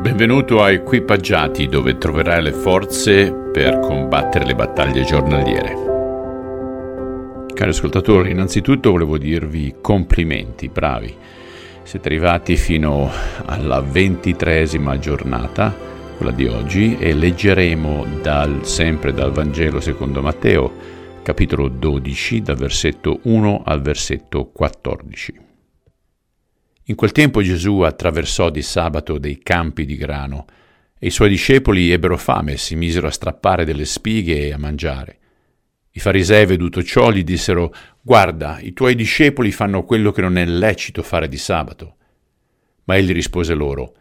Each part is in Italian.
Benvenuto a Equipaggiati dove troverai le forze per combattere le battaglie giornaliere. Cari ascoltatori, innanzitutto volevo dirvi complimenti, bravi. Siete arrivati fino alla ventitresima giornata, quella di oggi, e leggeremo dal, sempre dal Vangelo secondo Matteo, capitolo 12, dal versetto 1 al versetto 14. In quel tempo Gesù attraversò di sabato dei campi di grano e i suoi discepoli ebbero fame e si misero a strappare delle spighe e a mangiare. I farisei, veduto ciò, gli dissero, Guarda, i tuoi discepoli fanno quello che non è lecito fare di sabato. Ma egli rispose loro,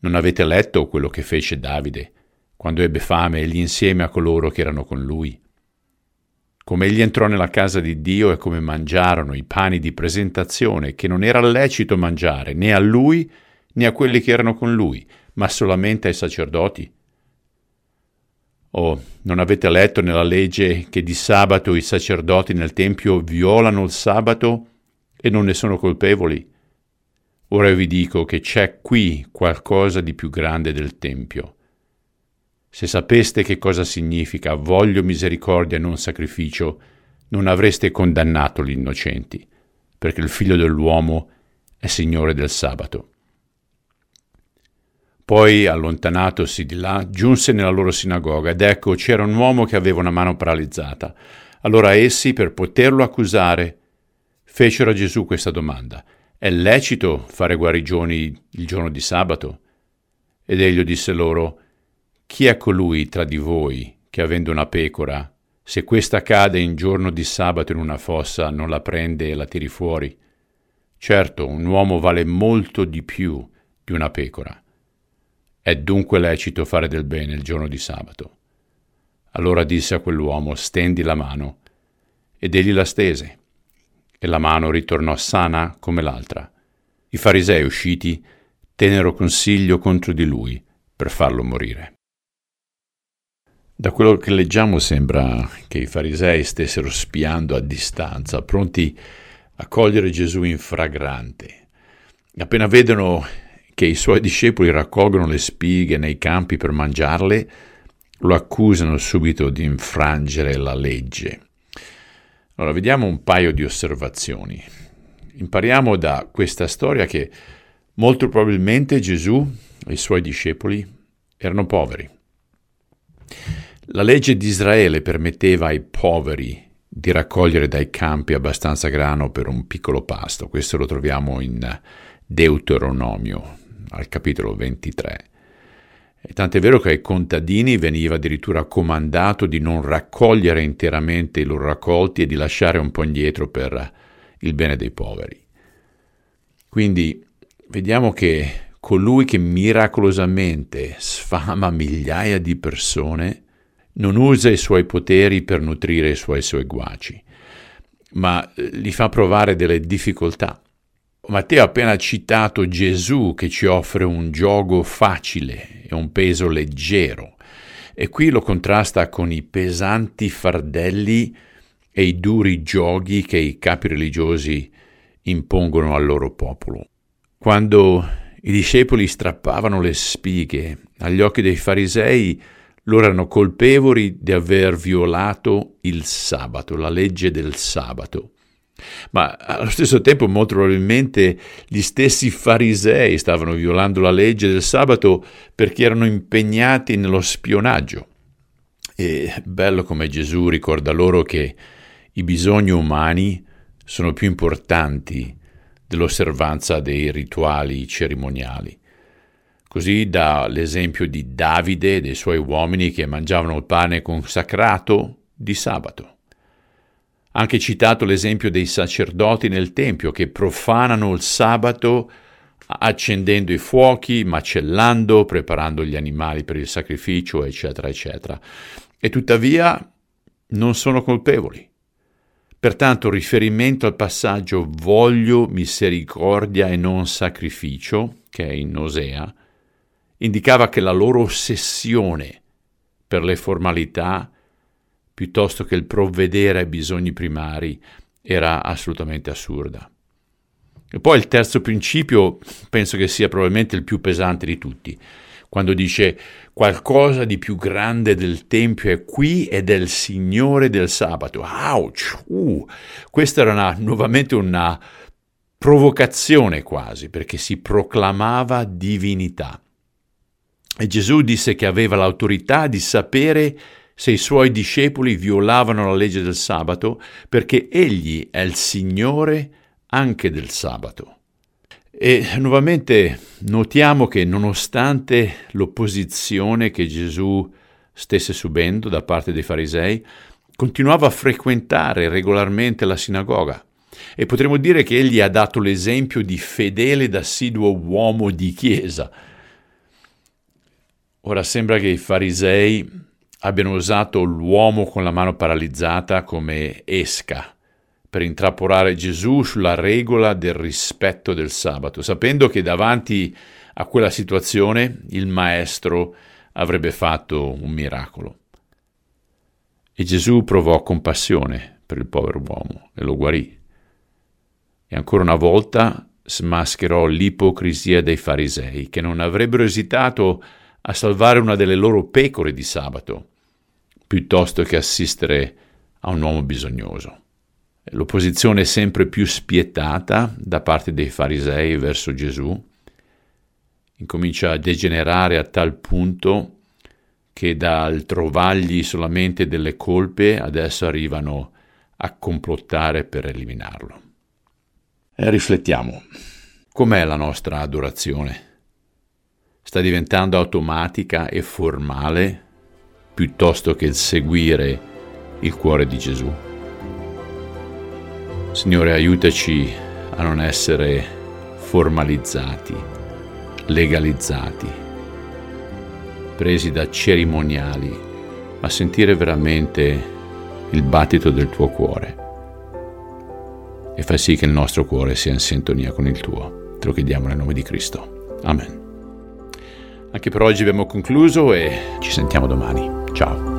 Non avete letto quello che fece Davide, quando ebbe fame egli insieme a coloro che erano con lui? Come egli entrò nella casa di Dio e come mangiarono i pani di presentazione che non era lecito mangiare né a lui né a quelli che erano con lui, ma solamente ai sacerdoti. Oh, non avete letto nella legge che di sabato i sacerdoti nel Tempio violano il sabato e non ne sono colpevoli? Ora vi dico che c'è qui qualcosa di più grande del Tempio. Se sapeste che cosa significa voglio misericordia e non sacrificio, non avreste condannato gli innocenti, perché il figlio dell'uomo è Signore del sabato. Poi, allontanatosi di là, giunse nella loro sinagoga ed ecco c'era un uomo che aveva una mano paralizzata. Allora essi, per poterlo accusare, fecero a Gesù questa domanda. È lecito fare guarigioni il giorno di sabato? Ed egli disse loro, chi è colui tra di voi che avendo una pecora, se questa cade in giorno di sabato in una fossa, non la prende e la tiri fuori? Certo, un uomo vale molto di più di una pecora. È dunque lecito fare del bene il giorno di sabato. Allora disse a quell'uomo, stendi la mano. Ed egli la stese, e la mano ritornò sana come l'altra. I farisei usciti tennero consiglio contro di lui per farlo morire. Da quello che leggiamo sembra che i farisei stessero spiando a distanza, pronti a cogliere Gesù in fragrante. Appena vedono che i suoi discepoli raccolgono le spighe nei campi per mangiarle, lo accusano subito di infrangere la legge. Allora, vediamo un paio di osservazioni. Impariamo da questa storia che molto probabilmente Gesù e i suoi discepoli erano poveri. La legge di Israele permetteva ai poveri di raccogliere dai campi abbastanza grano per un piccolo pasto. Questo lo troviamo in Deuteronomio, al capitolo 23. E tant'è vero che ai contadini veniva addirittura comandato di non raccogliere interamente i loro raccolti e di lasciare un po' indietro per il bene dei poveri. Quindi vediamo che colui che miracolosamente sfama migliaia di persone non usa i suoi poteri per nutrire i suoi seguaci, ma eh, li fa provare delle difficoltà. Matteo ha appena citato Gesù che ci offre un gioco facile e un peso leggero, e qui lo contrasta con i pesanti fardelli e i duri giochi che i capi religiosi impongono al loro popolo. Quando i discepoli strappavano le spighe agli occhi dei farisei, loro erano colpevoli di aver violato il sabato, la legge del sabato. Ma allo stesso tempo molto probabilmente gli stessi farisei stavano violando la legge del sabato perché erano impegnati nello spionaggio. E bello come Gesù ricorda loro che i bisogni umani sono più importanti dell'osservanza dei rituali cerimoniali. Così dà l'esempio di Davide e dei suoi uomini che mangiavano il pane consacrato di sabato. Anche citato l'esempio dei sacerdoti nel Tempio che profanano il sabato accendendo i fuochi, macellando, preparando gli animali per il sacrificio, eccetera, eccetera. E tuttavia non sono colpevoli. Pertanto riferimento al passaggio voglio misericordia e non sacrificio, che è in Osea, indicava che la loro ossessione per le formalità piuttosto che il provvedere ai bisogni primari era assolutamente assurda. E poi il terzo principio penso che sia probabilmente il più pesante di tutti, quando dice qualcosa di più grande del Tempio è qui ed è il Signore del sabato. Ouch! Uh, questa era una, nuovamente una provocazione quasi, perché si proclamava divinità. E Gesù disse che aveva l'autorità di sapere se i suoi discepoli violavano la legge del sabato, perché egli è il Signore anche del sabato. E nuovamente notiamo che nonostante l'opposizione che Gesù stesse subendo da parte dei farisei, continuava a frequentare regolarmente la sinagoga. E potremmo dire che egli ha dato l'esempio di fedele ed assiduo uomo di chiesa. Ora sembra che i farisei abbiano usato l'uomo con la mano paralizzata come esca per intrappolare Gesù sulla regola del rispetto del sabato, sapendo che davanti a quella situazione il Maestro avrebbe fatto un miracolo. E Gesù provò compassione per il povero uomo e lo guarì. E ancora una volta smascherò l'ipocrisia dei farisei, che non avrebbero esitato a salvare una delle loro pecore di sabato, piuttosto che assistere a un uomo bisognoso. L'opposizione sempre più spietata da parte dei farisei verso Gesù incomincia a degenerare a tal punto che dal trovargli solamente delle colpe adesso arrivano a complottare per eliminarlo. E riflettiamo, com'è la nostra adorazione? Sta diventando automatica e formale piuttosto che il seguire il cuore di Gesù? Signore, aiutaci a non essere formalizzati, legalizzati, presi da cerimoniali, ma sentire veramente il battito del tuo cuore e fai sì che il nostro cuore sia in sintonia con il tuo. Te lo chiediamo nel nome di Cristo. Amen. Anche per oggi abbiamo concluso e ci sentiamo domani. Ciao.